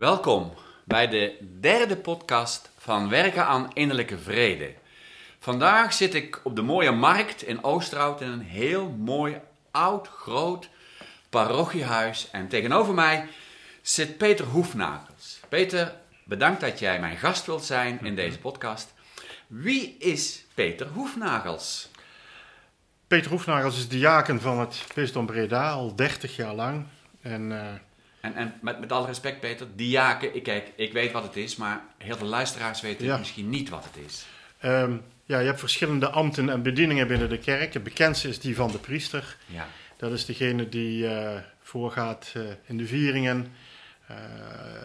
Welkom bij de derde podcast van Werken aan Innerlijke Vrede. Vandaag zit ik op de mooie markt in Oosterhout in een heel mooi, oud, groot parochiehuis. En tegenover mij zit Peter Hoefnagels. Peter, bedankt dat jij mijn gast wilt zijn in deze podcast. Wie is Peter Hoefnagels? Peter Hoefnagels is de jaken van het bisdom Breda al 30 jaar lang. En, uh, en, en met, met alle respect, Peter, diaken, ik, kijk, ik weet wat het is, maar heel veel luisteraars weten ja. misschien niet wat het is. Um, ja, je hebt verschillende ambten en bedieningen binnen de kerk. Het bekendste is die van de priester. Ja. Dat is degene die uh, voorgaat uh, in de vieringen,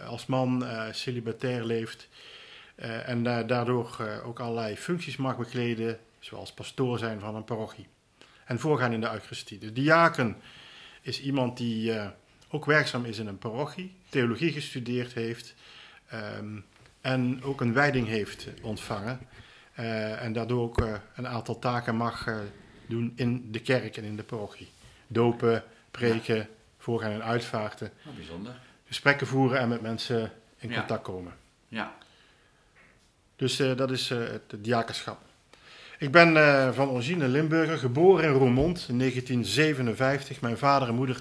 als man celibatair leeft. en daardoor ook allerlei functies mag bekleden, zoals pastoor zijn van een parochie en voorgaan in de Eucharistie. De diaken is iemand die ook werkzaam is in een parochie, theologie gestudeerd heeft um, en ook een wijding heeft ontvangen. Uh, en daardoor ook uh, een aantal taken mag doen in de kerk en in de parochie. Dopen, preken, ja. voorgaan en uitvaarten. Oh, bijzonder. Gesprekken voeren en met mensen in ja. contact komen. Ja. Dus dat is het diakenschap. Ik ben van origine Limburger, geboren in Roermond in 1957. Mijn vader en moeder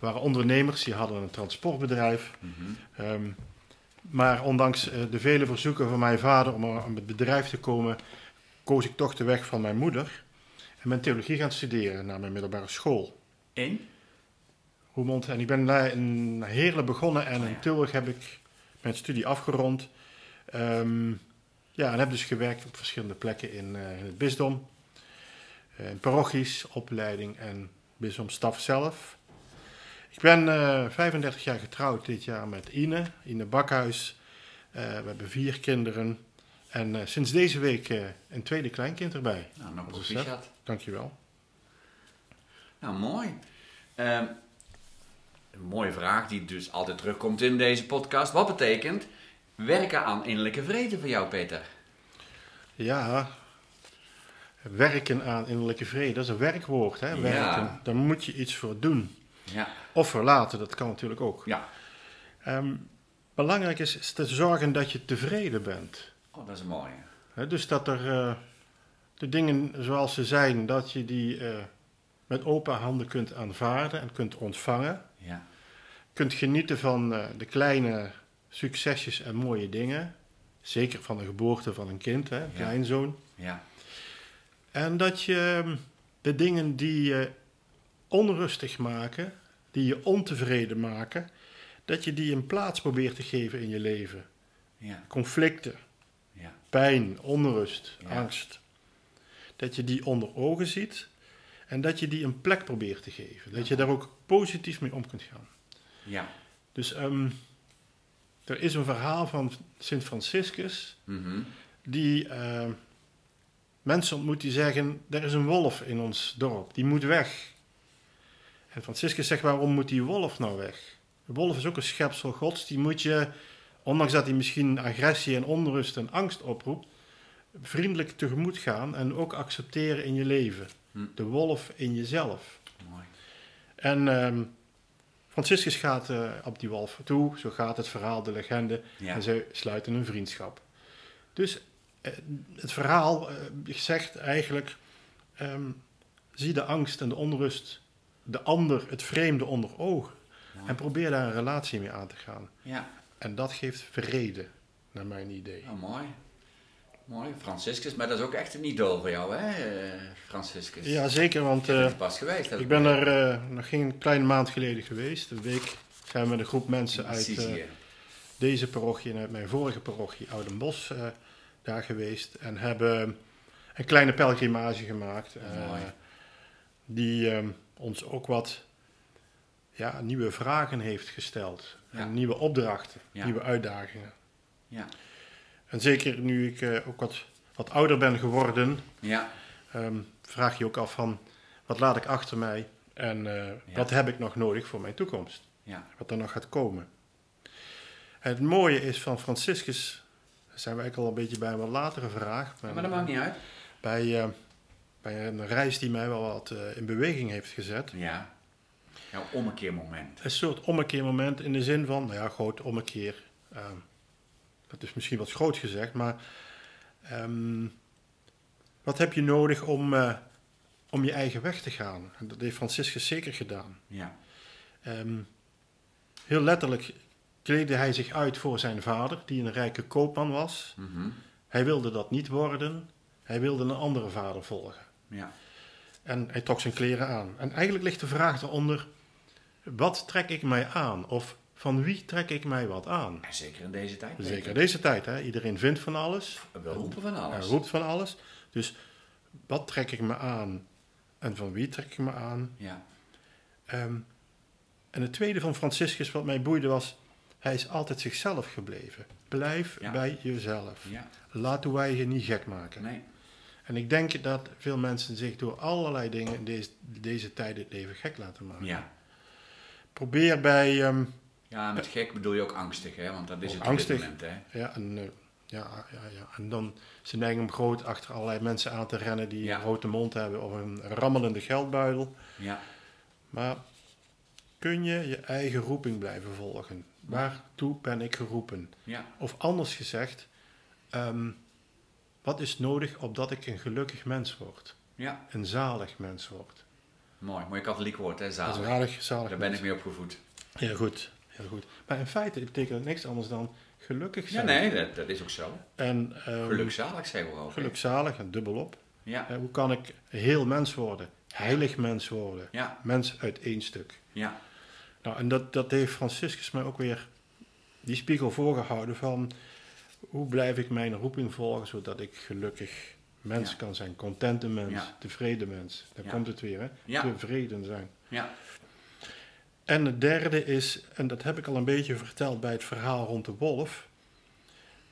waren ondernemers, die hadden een transportbedrijf. Mm -hmm. um, maar ondanks uh, de vele verzoeken van mijn vader om aan het bedrijf te komen, koos ik toch de weg van mijn moeder. En ben theologie gaan studeren na mijn middelbare school. In? Roermond. En ik ben daar in Heerlen begonnen en oh, in Tilburg heb ik mijn studie afgerond. Um, ja, en heb dus gewerkt op verschillende plekken in, uh, in het bisdom. Uh, in parochies, opleiding en bisdomstaf zelf. Ik ben uh, 35 jaar getrouwd dit jaar met Ine, Ine Bakhuis. we hebben vier kinderen. En sinds deze week een tweede kleinkind erbij. Nou, nog proficiat. Dankjewel. Nou, mooi. Ehm, een mooie vraag die dus altijd terugkomt in deze podcast. Wat betekent werken aan innerlijke vrede voor jou, Peter? Ja, werken aan innerlijke vrede, dat is een werkwoord. Hè? Werken, ja. daar moet je iets voor doen. Ja. Of verlaten, dat kan natuurlijk ook. Ja. Um, belangrijk is, is, te zorgen dat je tevreden bent. Oh, dat is mooi. He, dus dat er uh, de dingen zoals ze zijn, dat je die uh, met open handen kunt aanvaarden en kunt ontvangen. Ja. Kunt genieten van uh, de kleine succesjes en mooie dingen. Zeker van de geboorte van een kind, hè, een ja. kleinzoon. Ja. En dat je de dingen die je onrustig maken, die je ontevreden maken, dat je die een plaats probeert te geven in je leven. Ja. Conflicten, ja. pijn, onrust, angst. Dat je die onder ogen ziet en dat je die een plek probeert te geven. Dat je daar ook positief mee om kunt gaan. Ja. Dus um, er is een verhaal van Sint Franciscus, mm -hmm. die uh, mensen ontmoet die zeggen: Er is een wolf in ons dorp, die moet weg. En Franciscus zegt: Waarom moet die wolf nou weg? De wolf is ook een schepsel gods, die moet je, ondanks dat hij misschien agressie en onrust en angst oproept, vriendelijk tegemoet gaan en ook accepteren in je leven. Hm. De wolf in jezelf. Mooi. En. Uh, Franciscus gaat uh, op die wolf toe, zo gaat het verhaal, de legende, ja. en zij sluiten een vriendschap. Dus uh, het verhaal uh, zegt eigenlijk, um, zie de angst en de onrust, de ander, het vreemde onder ogen, en probeer daar een relatie mee aan te gaan. Ja. En dat geeft vrede, naar mijn idee. Oh, mooi. Mooi, Franciscus, maar dat is ook echt een idool voor jou, hè, Franciscus? Ja, zeker, want uh, pas geweest, ik ben er uh, nog geen kleine maand geleden geweest. Een week zijn we met een groep mensen uit uh, deze parochie en uit mijn vorige parochie, Oudenbos, daar geweest. En hebben een kleine pelgrimage gemaakt. die ons ook wat ja, nieuwe vragen heeft gesteld. Ja. En nieuwe opdrachten, Ja. nieuwe uitdagingen. Ja, En zeker nu ik eh, ook wat, wat ouder ben geworden, ja, ehm, vraag je ook af van wat laat ik achter mij en eh, wat heb ik nog nodig voor mijn toekomst? ja, Wat er nog gaat komen. En het mooie is van Franciscus, daar zijn we eigenlijk al een beetje bij een wat latere vraag, maar dat maakt niet uit. bij, eh, bij een reis die mij wel wat eh, in beweging heeft gezet. Ja, Jouw ommekeermoment. Een soort ommekeermoment in de zin van, nou ja, groot ommekeer. Ehm, dat is misschien wat groot gezegd, maar ehm, wat heb je nodig om, uh, om je eigen weg te gaan? En dat heeft Franciscus zeker gedaan. Ja. Ehm, heel letterlijk kleedde hij zich uit voor zijn vader, die een rijke koopman was. Mhm. Hij wilde dat niet worden. Hij wilde een andere vader volgen. Ja. En hij trok zijn kleren aan. En eigenlijk ligt de vraag eronder: wat trek ik mij aan? Of van wie trek ik mij wat aan? zeker in deze tijd. Zeker in deze tijd. Hè? Iedereen vindt van alles. We roepen van alles. Hij roept van alles. Dus wat trek ik me aan? En van wie trek ik me aan? Ja. Ehm, en het tweede van Franciscus wat mij boeide was... Hij is altijd zichzelf gebleven. Blijf bij jezelf. Ja. Laat wij je niet gek maken. Nee. En ik denk dat veel mensen zich door allerlei dingen in deze, deze tijd het leven gek laten maken. Ja. Probeer bij... Ehm, ja, met gek bedoel je ook angstig, hè? Want dat is het angstig. moment, hè? Ja, en, uh, ja, ja, ja. en dan ze neigen om groot achter allerlei mensen aan te rennen die een grote mond hebben of een rammelende geldbuidel. Ja. Maar kun je je eigen roeping blijven volgen? Waartoe ben ik geroepen? Ja. Of anders gezegd, um, wat is nodig opdat ik een gelukkig mens word? Ja. Een zalig mens word. Mooi, mooi katholiek woord, hè? Zalig. Zalig, zalig Daar ben ik mee opgevoed. Heel goed, heel goed. Maar in feite betekent het niks anders dan gelukkig zijn. Ja, nee, dat, dat is ook zo. En, um, gelukzalig zeggen we ook. Gelukzalig en dubbelop. Ja. Uh, hoe kan ik heel mens worden? Heilig mens worden? Ja. Mens uit één stuk. Ja. Nou, en dat, dat heeft Franciscus mij ook weer die spiegel voorgehouden van hoe blijf ik mijn roeping volgen zodat ik gelukkig mens Ja. kan zijn, contente mens, Ja. tevreden mens. Daar Ja. komt het weer, hè? Tevreden zijn. Ja. En het derde is, en dat heb ik al een beetje verteld bij het verhaal rond de wolf,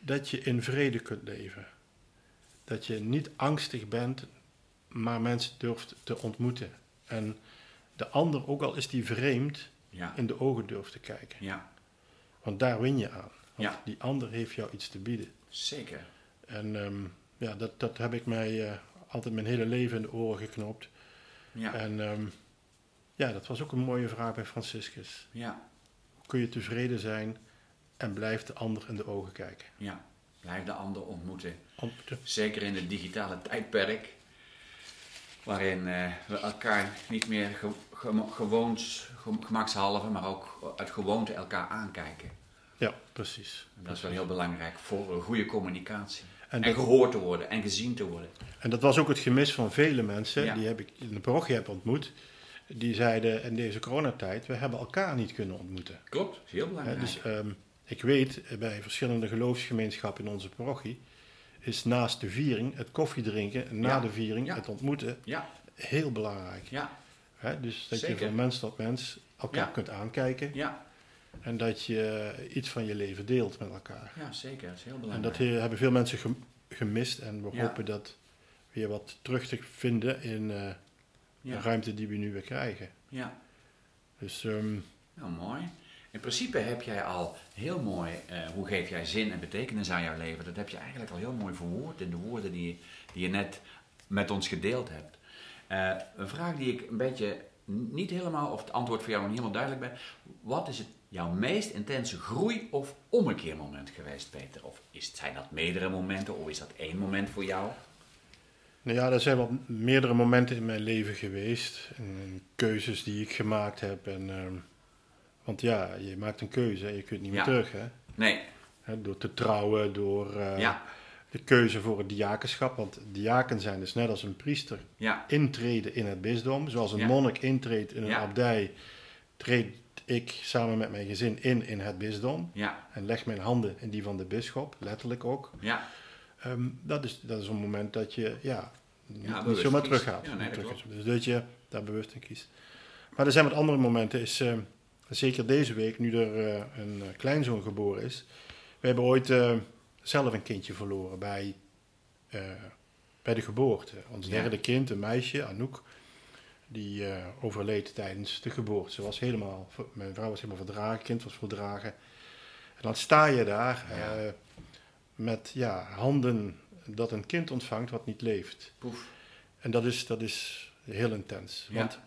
dat je in vrede kunt leven. Dat je niet angstig bent, maar mensen durft te ontmoeten. En de ander, ook al is die vreemd, in de ogen durft te kijken. Ja. Want daar win je aan. Want Ja. die ander heeft jou iets te bieden. Zeker. En ehm, ja, dat, dat heb ik mij eh, altijd mijn hele leven in de oren geknopt. Ja. En ehm, ja, dat was ook een mooie vraag bij Franciscus. Ja. Kun je tevreden zijn en blijft de ander in de ogen kijken? Ja. Blijf de ander ontmoeten. Ontmoeten. Zeker in het digitale tijdperk. Waarin eh, we elkaar niet meer ge ge gewoons, ge gemakshalve, maar ook uit gewoonte elkaar aankijken. Ja, precies. En dat is wel heel belangrijk voor een goede communicatie. En En, dat- gehoord te worden en gezien te worden. En dat was ook het gemis van vele mensen, Ja. die heb ik in de parochie heb ontmoet. Die zeiden in deze coronatijd, we hebben elkaar niet kunnen ontmoeten. Klopt, is heel Hè, belangrijk. dus ik weet bij verschillende geloofsgemeenschappen in onze parochie, is naast de viering het koffiedrinken, en na Ja. de viering Ja. het ontmoeten, ja, heel belangrijk. ja, dus dat je van mens tot mens elkaar kunt aankijken ja, en dat je iets van je leven deelt met elkaar. ja, zeker. Dat is heel En belangrijk. dat he- hebben veel mensen gem- gemist en we Ja. hopen dat weer wat terug te vinden in eh, de ruimte die we nu weer krijgen. ja, Dus nou mooi. In principe heb jij al heel mooi, eh, hoe geef jij zin en betekenis aan jouw leven? Dat heb je eigenlijk al heel mooi verwoord in de woorden die, die je net met ons gedeeld hebt. Eh, een vraag die ik een beetje niet helemaal, of het antwoord voor jou nog niet helemaal duidelijk ben. Wat is het jouw meest intense groei- of ommekeermoment geweest, Peter? Of is, zijn dat meerdere momenten of is dat één moment voor jou? nou ja, er zijn wat meerdere momenten in mijn leven geweest. En, keuzes die ik gemaakt heb. En, ehm, want ja, je maakt een keuze en je kunt niet Ja. meer terug. Hè? Nee, door te trouwen, door eh, ja, de keuze voor het diakenschap. Want diaken zijn dus net als een priester ja, intreden in het bisdom. Zoals een Ja. monnik intreedt in een Ja. abdij, treed ik samen met mijn gezin in in het bisdom. En leg mijn handen in die van de bisschop, letterlijk ook. ja, Ehm, dat, is, dat is een moment dat je ja, niet, zomaar teruggaat. Nee, terug. Dus dat je daar bewust in kiest. Maar er zijn wat andere momenten. Is, ehm, zeker deze week, nu er eh, een eh, kleinzoon geboren is. We hebben ooit eh, zelf een kindje verloren bij, eh, bij de geboorte. Ons Ja. derde kind, een meisje, Anouk, die eh, overleed tijdens de geboorte. Ze was helemaal, mijn vrouw was helemaal verdragen, het kind was verdragen. En dan sta je daar Ja. eh, met ja, handen dat een kind ontvangt wat niet leeft. poef. En dat is, dat is heel intens. Ja. Want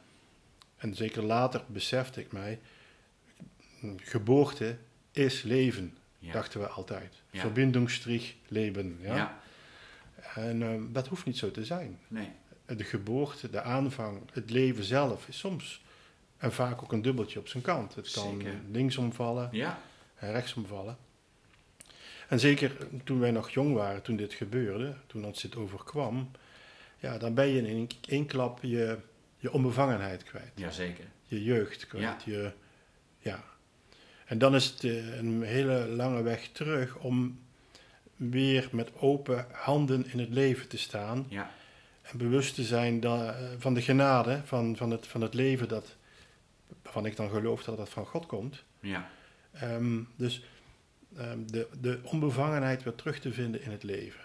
en zeker later besefte ik mij, geboorte is leven, dachten we altijd. Ja. Leven. Ja? En ehm, dat hoeft niet zo te zijn. Nee. De geboorte, de aanvang, het leven zelf is soms en vaak ook een dubbeltje op zijn kant. Het kan linksom vallen ja. en rechtsom vallen. En zeker toen wij nog jong waren, toen dit gebeurde, toen ons dit overkwam, ja, dan ben je in één klap je, je onbevangenheid kwijt. Jazeker. Je jeugd kwijt. Je, ja. En dan is het eh, een hele lange weg terug om weer met open handen in het leven te staan. Ja. En bewust te zijn dat, eh, van de genade, van, van, het, van het leven dat, waarvan ik dan geloof dat dat van God komt. Ja. Um, dus um, de, de onbevangenheid weer terug te vinden in het leven.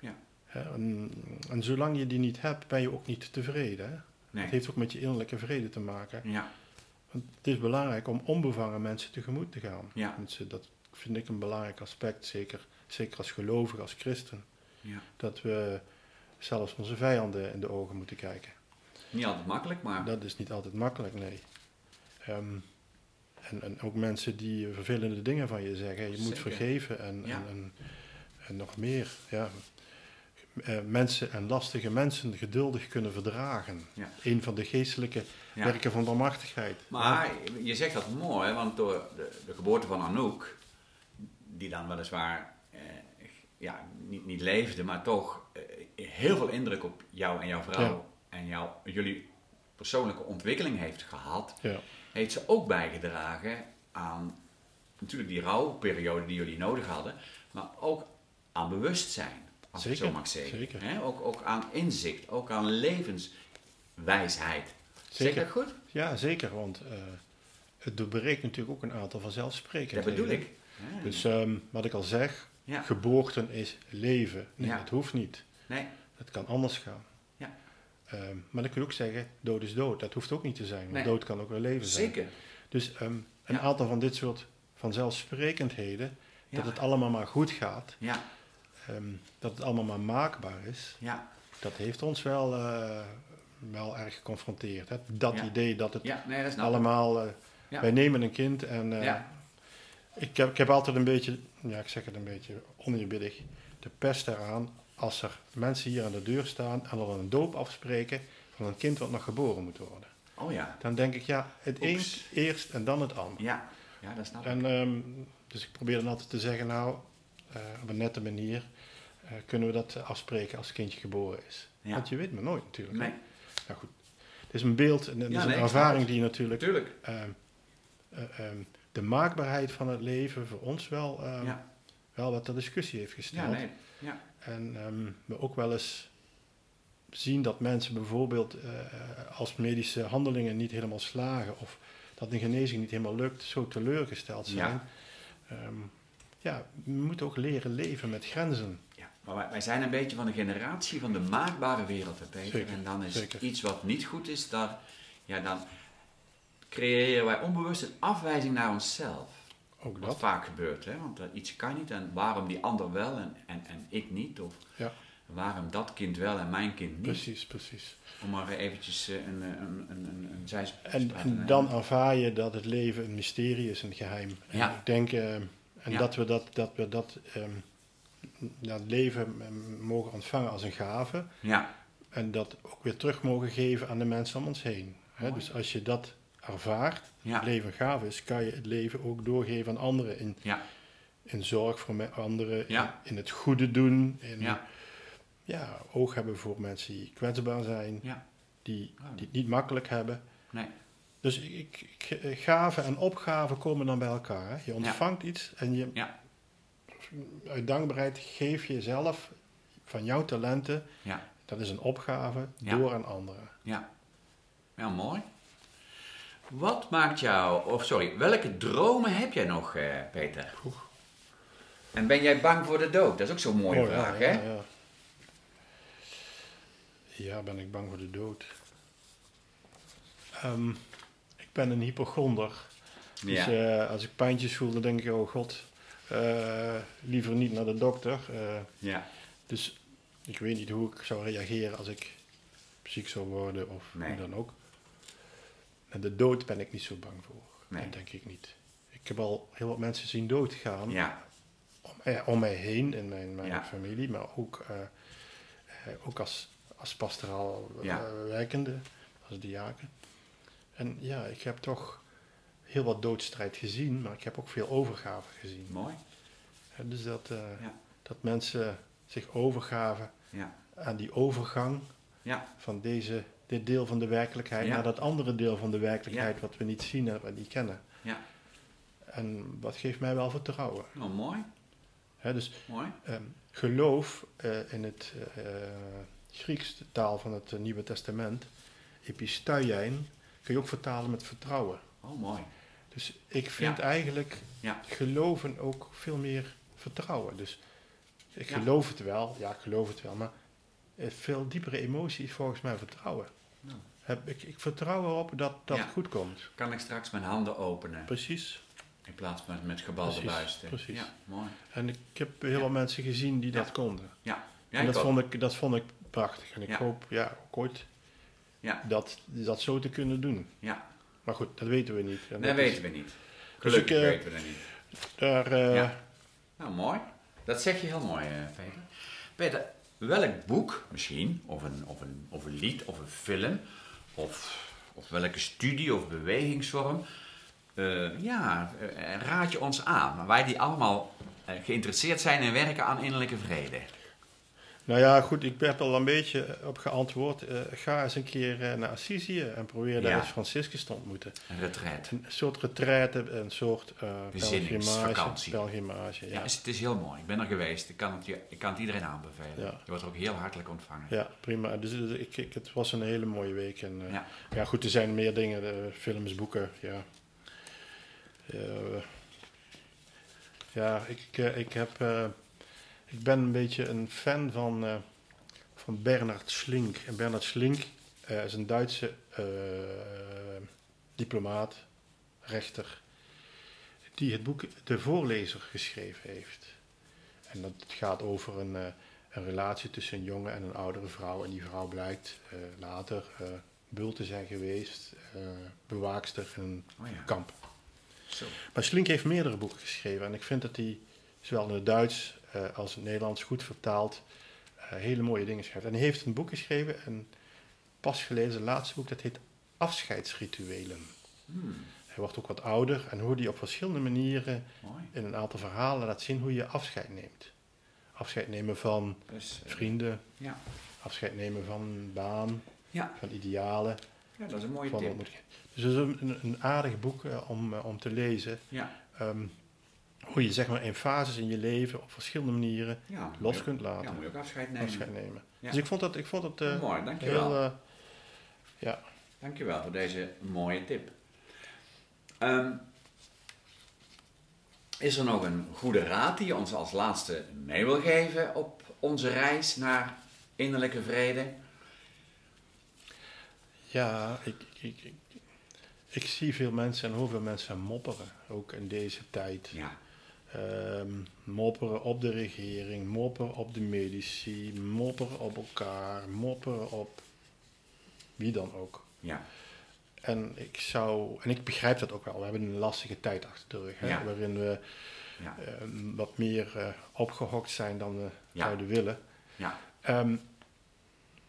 Ja. En, en, zolang je die niet hebt, ben je ook niet tevreden. Hè? Nee. Het heeft ook met je innerlijke vrede te maken. Ja. Want het is belangrijk om onbevangen mensen tegemoet te gaan. Ja. Mensen, dat vind ik een belangrijk aspect, zeker, zeker als gelovige, als christen. Ja. Dat we zelfs onze vijanden in de ogen moeten kijken. Niet altijd makkelijk, maar... Dat is niet altijd makkelijk, nee. Um, en, en, ook mensen die vervelende dingen van je zeggen. Je moet vergeven en, en, en, en, nog meer. Ja. Uh, mensen en lastige mensen geduldig kunnen verdragen. Ja. Een van de geestelijke werken van barmhartigheid. Maar je zegt dat mooi, want door de, de, geboorte van Anouk, die dan weliswaar eh, ja, niet, niet leefde, maar toch eh, heel veel indruk op jou en jouw vrouw en jou, jullie persoonlijke ontwikkeling heeft gehad, heeft ze ook bijgedragen aan natuurlijk die rouwperiode die jullie nodig hadden, maar ook aan bewustzijn, als zeker, ik zo mag zeggen. Zeker. Ook, ook aan inzicht, ook aan levenswijsheid. Zeker. Zeg dat goed? Ja, zeker, want uh, het doorbreekt natuurlijk ook een aantal vanzelfsprekendheden. Dat bedoel ik. Dus um, wat ik al zeg, ja. geboorten is leven. Nee, het hoeft niet. Nee. Het kan anders gaan. Ja. Um, maar dan kun je ook zeggen, dood is dood. Dat hoeft ook niet te zijn. Want dood kan ook weer leven zijn. Zeker. Dus um, een aantal van dit soort vanzelfsprekendheden, dat het allemaal maar goed gaat, ja. Dat het allemaal maar maakbaar is, ja. dat heeft ons wel, uh, wel erg geconfronteerd. Hè? Dat idee dat het nee, dat allemaal... Uh, wij nemen een kind en uh, ik, heb, ik heb altijd een beetje, ja ik zeg het een beetje oneerbiedig, de pest eraan als er mensen hier aan de deur staan en dan een doop afspreken van een kind wat nog geboren moet worden. Oh ja. Dan denk ik, ja, het een eerst en dan het ander. Ja, ja dat snap en, ik. Um, dus ik probeer dan altijd te zeggen, nou, op een nette manier uh, kunnen we dat afspreken als het kindje geboren is. Ja. Want je weet maar nooit natuurlijk. Nee. Nou goed, het is een beeld en het ja, is een nee, ervaring die natuurlijk... Tuurlijk. Uh, um, de maakbaarheid van het leven voor ons wel, um, ja. wel wat ter discussie heeft gesteld. Ja, nee. ja. En um, we ook wel eens zien dat mensen bijvoorbeeld uh, als medische handelingen niet helemaal slagen of dat een genezing niet helemaal lukt, zo teleurgesteld zijn. Ja, ja we moeten ook leren leven met grenzen. Ja, maar wij, wij, zijn een beetje van de generatie van de maakbare wereld, Peter. Zeker, en dan is zeker. iets wat niet goed is, daar, ja, dan creëren wij onbewust een afwijzing naar onszelf. Ook wat dat. vaak gebeurt, hè? want uh, iets kan niet en waarom die ander wel en, en, en ik niet? Of ja. waarom dat kind wel en mijn kind niet? Precies, precies. Om maar eventjes uh, een, een, een, een, een En, en dan ervaar je dat het leven een mysterie is, een geheim. En Ja. ik denk, uh, en Ja. dat we dat, dat, we dat, um, dat leven um, mogen ontvangen als een gave. Ja, En dat ook weer terug mogen geven aan de mensen om ons heen. Hè? Dus als je dat ervaart, Ja. het leven gaaf is, kan je het leven ook doorgeven aan anderen. In, ja, in zorg voor anderen, in, in het goede doen. In, ja, oog hebben voor mensen die kwetsbaar zijn, ja. die, Ah. die het niet makkelijk hebben. Nee. Dus ik, ik, gaven en opgaven komen dan bij elkaar. Hè? Je ontvangt iets en je, Ja. uit dankbaarheid geef je zelf van jouw talenten, Ja. dat is een opgave, Ja. door aan anderen. Ja. Ja, mooi. Wat maakt jou, of sorry, welke dromen heb jij nog, eh, Peter? Oeh. En ben jij bang voor de dood? Dat is ook zo'n mooie Oh, vraag, ja, hè? Ja, ja. ja, ben ik bang voor de dood? Ehm, ik ben een hypochonder. Dus Ja. eh, als ik pijntjes voel, dan denk ik, oh god, eh, liever niet naar de dokter. Eh, Ja. dus ik weet niet hoe ik zou reageren als ik ziek zou worden of Nee. dan ook. En de dood ben ik niet zo bang voor. Nee. Dat denk ik niet. Ik heb al heel wat mensen zien doodgaan. Ja. Om, eh, om mij heen, in mijn, mijn familie, maar ook, ook als, als pastoraal werkende, als diaken. En ja, ik heb toch heel wat doodstrijd gezien, maar ik heb ook veel overgave gezien. Mooi. dus dat, dat mensen zich overgaven ja. aan die overgang ja. van deze, dit deel van de werkelijkheid naar dat andere deel van de werkelijkheid wat we niet zien en wat niet kennen. Ja. En dat geeft mij wel vertrouwen. Oh, mooi. dus mooi. Ehm, geloof uh, in het uh, Grieks, de taal van het Nieuwe Testament, epistuiein, kun je ook vertalen met vertrouwen. Oh, mooi. Dus ik vind eigenlijk geloven ook veel meer vertrouwen. Dus ik geloof het wel, ja, ik geloof het wel, maar veel diepere emotie is volgens mij vertrouwen. Heb, ik, ik vertrouw erop dat dat goed komt. Kan ik straks mijn handen openen? Precies. In plaats van met gebalde buisten. Precies. Ja, mooi. En ik heb heel veel mensen gezien die dat konden. Ja. en dat vond, ik, dat vond ik prachtig. En ik hoop ja, ook ooit ja. dat, dat zo te kunnen doen. Ja. Maar goed, dat weten we niet. dat, weten we niet. Dus Gelukkig dus weten we dat niet. Daar, uh, Nou, mooi. Dat zeg je heel mooi, uh, Peter. Peter, welk boek misschien, of een, of een, of een lied, of een film, of, of welke studie of bewegingsvorm, uh, ja, raad je ons aan? Wij die allemaal geïnteresseerd zijn in werken aan innerlijke vrede. Nou ja, goed, ik heb al een beetje op geantwoord. Uh, ga eens een keer uh, naar Assisi en probeer daar eens Franciscus te ontmoeten. Een retreat. Een soort retreat, een soort uh, pelgrimage. pelgrimage ja. ja het is heel mooi. Ik ben er geweest. Ik kan het, ik kan het iedereen aanbevelen. Ja. Je wordt er ook heel hartelijk ontvangen. Ja, prima. Dus, dus ik, ik, het was een hele mooie week. En, ja. ja. goed, er zijn meer dingen, films, boeken, ja. ja, ik, ik heb ik ben een beetje een fan van, uh, van Bernard Schlink. En Bernard Schlink uh, is een Duitse uh, diplomaat, rechter, die het boek De Voorlezer geschreven heeft. En dat gaat over een, een relatie tussen een jonge en een oudere vrouw. En die vrouw blijkt later bul te zijn geweest, bewaakster in een oh ja. kamp. Zo. Maar Schlink heeft meerdere boeken geschreven en ik vind dat hij zowel in het Duits als het Nederlands goed vertaald uh, hele mooie dingen schrijft. En hij heeft een boek geschreven, een pas gelezen laatste boek, dat heet Afscheidsrituelen. Hmm. Hij wordt ook wat ouder en hoe hij op verschillende manieren Mooi. in een aantal verhalen laat zien hoe je afscheid neemt. Afscheid nemen van dus, uh, vrienden, ja. afscheid nemen van baan, ja. van idealen. Ja, dat is een mooie tip. Dus het is een, een aardig boek om, om te lezen. Ja. Um, hoe je zeg maar in fases in je leven op verschillende manieren los kunt laten. Ja, moet je ook afscheid nemen. Afscheid nemen. Dus ik vond dat, ik vond dat uh, Mooi, dankjewel. Heel, uh, ja. Dankjewel voor deze mooie tip. Um, is er nog een goede raad die je ons als laatste mee wil geven op onze reis naar innerlijke vrede? Ja, ik, ik, ik, ik zie veel mensen en hoeveel mensen mopperen, ook in deze tijd. Ja. Um, mopperen op de regering, mopperen op de medici, mopperen op elkaar, mopperen op wie dan ook. Ja. En ik zou, en ik begrijp dat ook wel, we hebben een lastige tijd achter de rug, hè, waarin we ja. uh, wat meer uh, opgehokt zijn dan we ja. zouden willen. Ja. Um,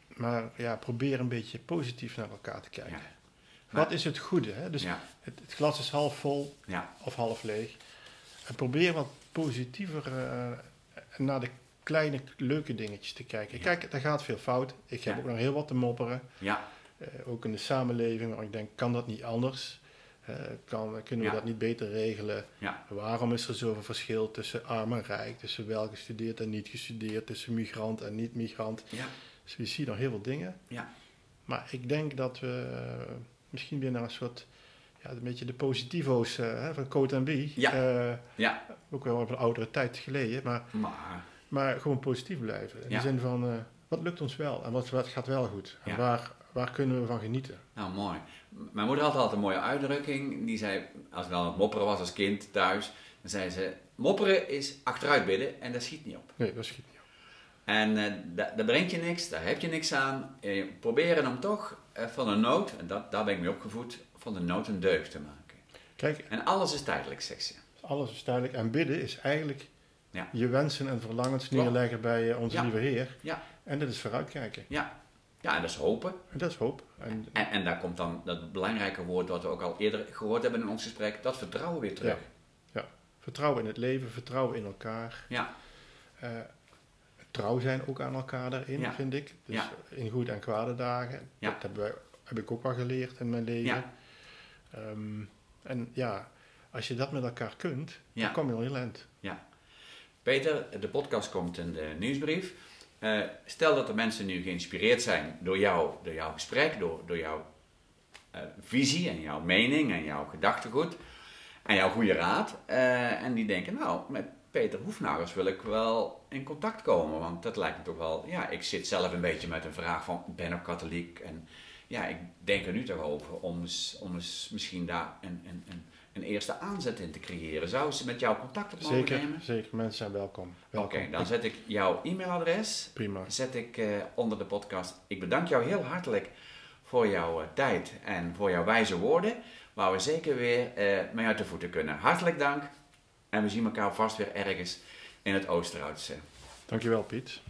maar ja, probeer een beetje positief naar elkaar te kijken. Wat is het goede? Hè? Dus het, het, glas is half vol of half leeg. En probeer wat positiever uh, naar de kleine leuke dingetjes te kijken. Ja. Kijk, daar gaat veel fout. Ik heb ook nog heel wat te mopperen. Ja. Uh, ook in de samenleving, maar ik denk, kan dat niet anders? Uh, kan, kunnen we dat niet beter regelen? Waarom is er zoveel verschil tussen arm en rijk, tussen wel gestudeerd en niet gestudeerd, tussen migrant en niet-migrant? Dus we zien nog heel veel dingen. Maar ik denk dat we misschien weer naar een soort ja, een beetje de positivo's uh, van Code en B. Ja. Uh, ja. Ook wel op een oudere tijd geleden, maar, maar, maar gewoon positief blijven. In ja. de zin van, uh, wat lukt ons wel en wat, wat gaat wel goed? En ja. waar, waar kunnen we van genieten? Nou, mooi. Mijn moeder had altijd een mooie uitdrukking. Die zei, als ik dan het mopperen was als kind thuis, dan zei ze, mopperen is achteruit bidden en dat schiet niet op. Nee, dat schiet niet op. En uh, daar, brengt je niks, daar heb je niks aan. Uh, proberen hem toch uh, van een nood, en dat, daar ben ik mee opgevoed, van de nood een deugd te maken. Kijk. En alles is tijdelijk, seks. Alles is tijdelijk. En bidden is eigenlijk ja. je wensen en verlangens neerleggen bij onze ja. lieve Heer. Ja. En dat is vooruitkijken. Ja. Ja, en dat is hopen. En dat is hoop. En, en, en, daar komt dan dat belangrijke woord wat we ook al eerder gehoord hebben in ons gesprek, dat vertrouwen weer terug. Ja, ja. vertrouwen in het leven, vertrouwen in elkaar. Ja. Uh, trouw zijn ook aan elkaar daarin, vind ik. Dus ja. in goede en kwade dagen. Ja. Dat hebben wij, heb ik ook wel geleerd in mijn leven. Um, en ja, als je dat met elkaar kunt, dan kom je al heel eind. Ja. Peter, de podcast komt in de nieuwsbrief. Uh, stel dat de mensen nu geïnspireerd zijn door, jou, door jouw gesprek, door, door jouw uh, visie en jouw mening en jouw gedachtegoed en jouw goede raad. Uh, en die denken, nou, met Peter Hoefnagels wil ik wel in contact komen. Want dat lijkt me toch wel, ja, ik zit zelf een beetje met een vraag van, ben ik katholiek? En ja, ik denk er nu toch over om eens, om eens misschien daar een, een, een een eerste aanzet in te creëren. Zou ze met jou contact op zeker, nemen? Zeker, mensen zijn welkom. welkom. Oké, dan zet ik jouw e-mailadres Prima. Zet ik uh, onder de podcast. Ik bedank jou heel hartelijk voor jouw uh, tijd en voor jouw wijze woorden. Waar we zeker weer uh, mee uit de voeten kunnen. Hartelijk dank. En we zien elkaar vast weer ergens in het Oosterhoutse. Dankjewel Piet.